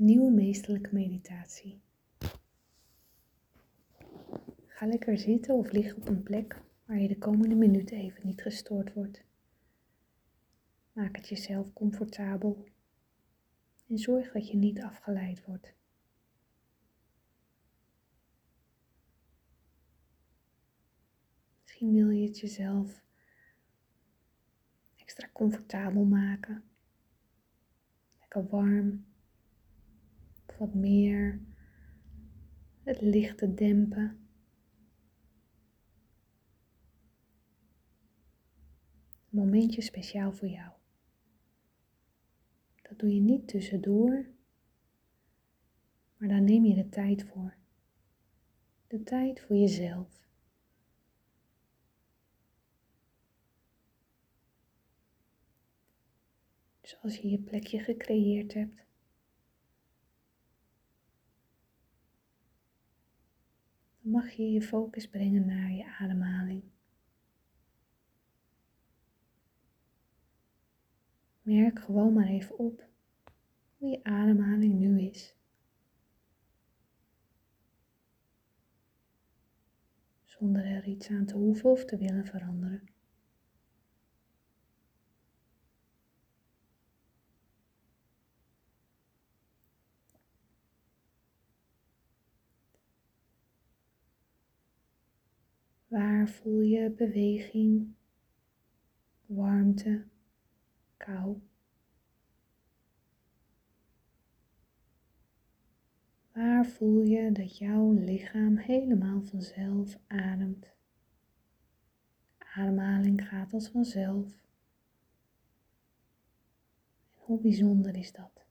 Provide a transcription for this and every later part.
nieuwe meesterlijke meditatie. Ga lekker zitten of liggen op een plek waar je de komende minuten even niet gestoord wordt. Maak het jezelf comfortabel en zorg dat je niet afgeleid wordt. Misschien wil je het jezelf extra comfortabel maken. Lekker warm wat meer het licht te dempen. Een momentje speciaal voor jou. Dat doe je niet tussendoor, maar daar neem je de tijd voor. De tijd voor jezelf. Dus als je je plekje gecreëerd hebt, mag je je focus brengen naar je ademhaling. Merk gewoon maar even op hoe je ademhaling nu is. Zonder er iets aan te hoeven of te willen veranderen. Waar voel je beweging, warmte, kou? Waar voel je dat jouw lichaam helemaal vanzelf ademt? Ademhaling gaat als vanzelf. En hoe bijzonder is dat?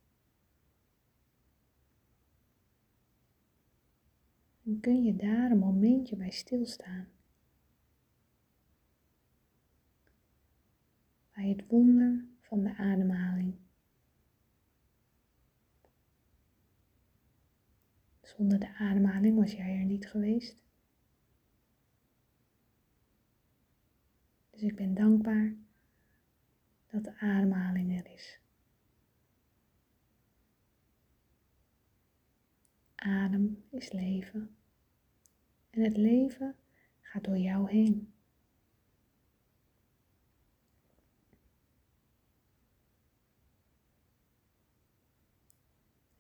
Kun je daar een momentje bij stilstaan? Bij het wonder van de ademhaling. Zonder de ademhaling was jij er niet geweest. Dus ik ben dankbaar dat de ademhaling er is. Adem is leven en het leven gaat door jou heen.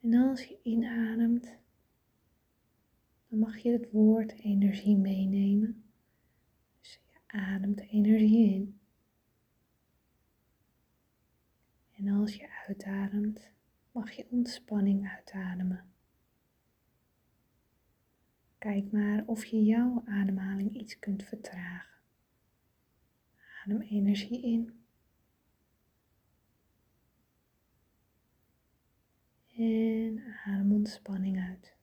En als je inademt, dan mag je het woord energie meenemen. Dus je ademt energie in. En als je uitademt, mag je ontspanning uitademen. Kijk maar of je jouw ademhaling iets kunt vertragen. Adem energie in. En adem ontspanning uit.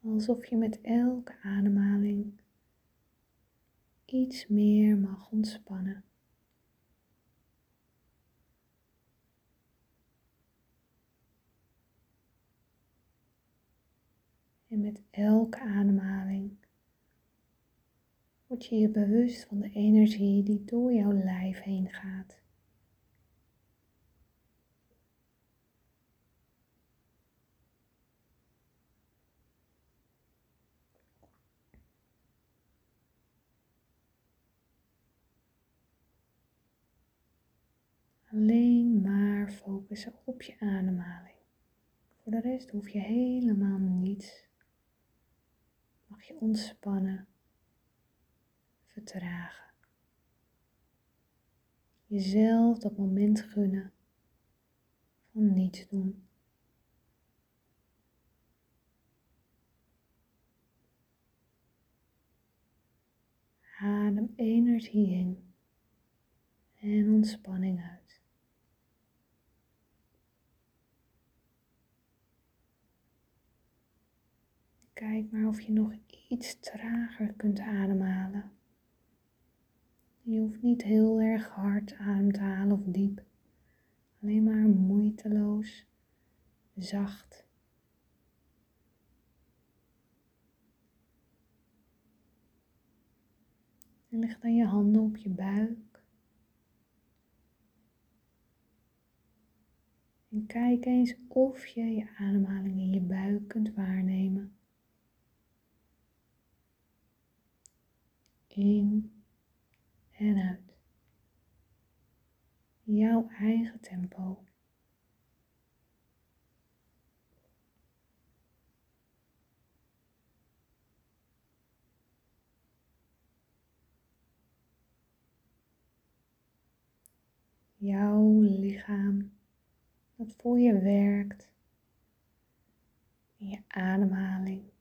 Alsof je met elke ademhaling iets meer mag ontspannen. En met elke ademhaling word je je bewust van de energie die door jouw lijf heen gaat. Alleen maar focussen op je ademhaling. Voor de rest hoef je helemaal niets. Mag je ontspannen vertragen. Jezelf dat moment gunnen van niets doen. Adem energie in en ontspanning uit. Kijk maar of je nog iets trager kunt ademhalen. Je hoeft niet heel erg hard adem te halen of diep. Alleen maar moeiteloos, zacht. En leg dan je handen op je buik. En kijk eens of je je ademhaling in je buik kunt waarnemen. In en uit. Jouw eigen tempo. Jouw lichaam dat voor je werkt. In je ademhaling.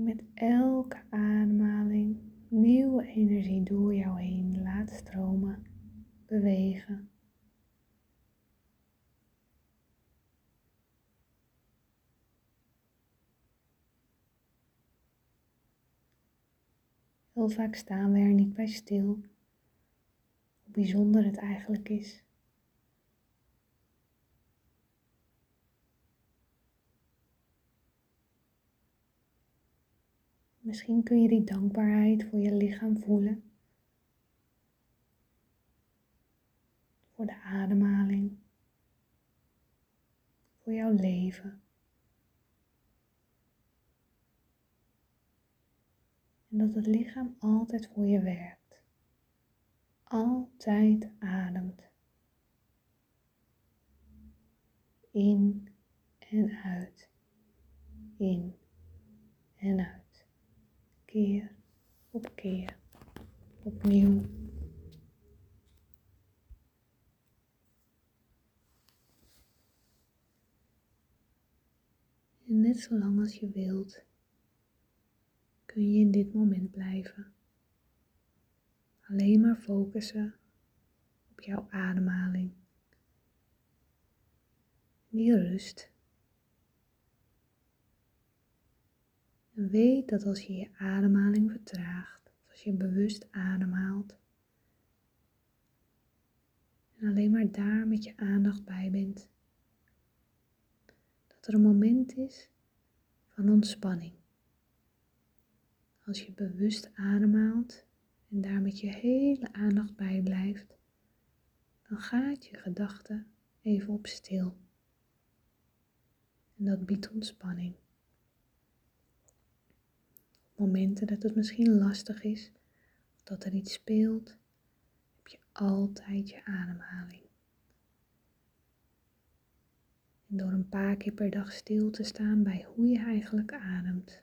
Met elke ademhaling nieuwe energie door jou heen laat stromen, bewegen. Heel vaak staan we er niet bij stil hoe bijzonder het eigenlijk is. Misschien kun je die dankbaarheid voor je lichaam voelen. Voor de ademhaling. Voor jouw leven. En dat het lichaam altijd voor je werkt. Altijd ademt. In en uit. In en uit keer op keer opnieuw. En net zolang als je wilt, kun je in dit moment blijven. Alleen maar focussen op jouw ademhaling. Die rust weet dat als je je ademhaling vertraagt, als je bewust ademhaalt en alleen maar daar met je aandacht bij bent, dat er een moment is van ontspanning. Als je bewust ademhaalt en daar met je hele aandacht bij blijft, dan gaat je gedachte even op stil. En dat biedt ontspanning momenten dat het misschien lastig is, dat er iets speelt, heb je altijd je ademhaling. En door een paar keer per dag stil te staan bij hoe je eigenlijk ademt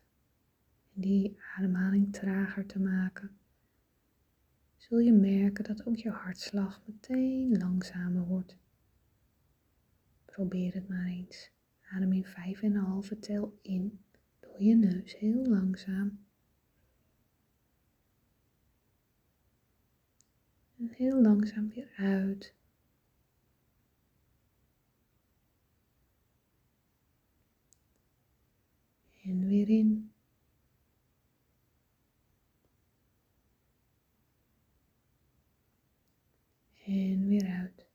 en die ademhaling trager te maken, zul je merken dat ook je hartslag meteen langzamer wordt. Probeer het maar eens. Adem in vijf en een halve tel in door je neus heel langzaam. En heel langzaam weer uit. En weer in. En weer uit.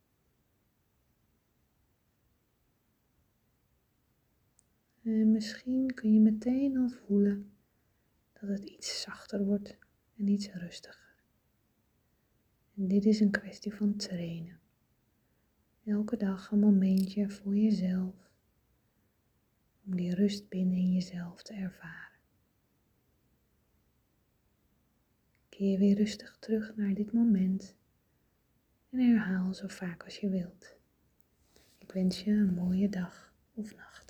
En misschien kun je meteen al voelen dat het iets zachter wordt en iets rustiger. En dit is een kwestie van trainen. Elke dag een momentje voor jezelf. Om die rust binnen in jezelf te ervaren. Keer weer rustig terug naar dit moment. En herhaal zo vaak als je wilt. Ik wens je een mooie dag of nacht.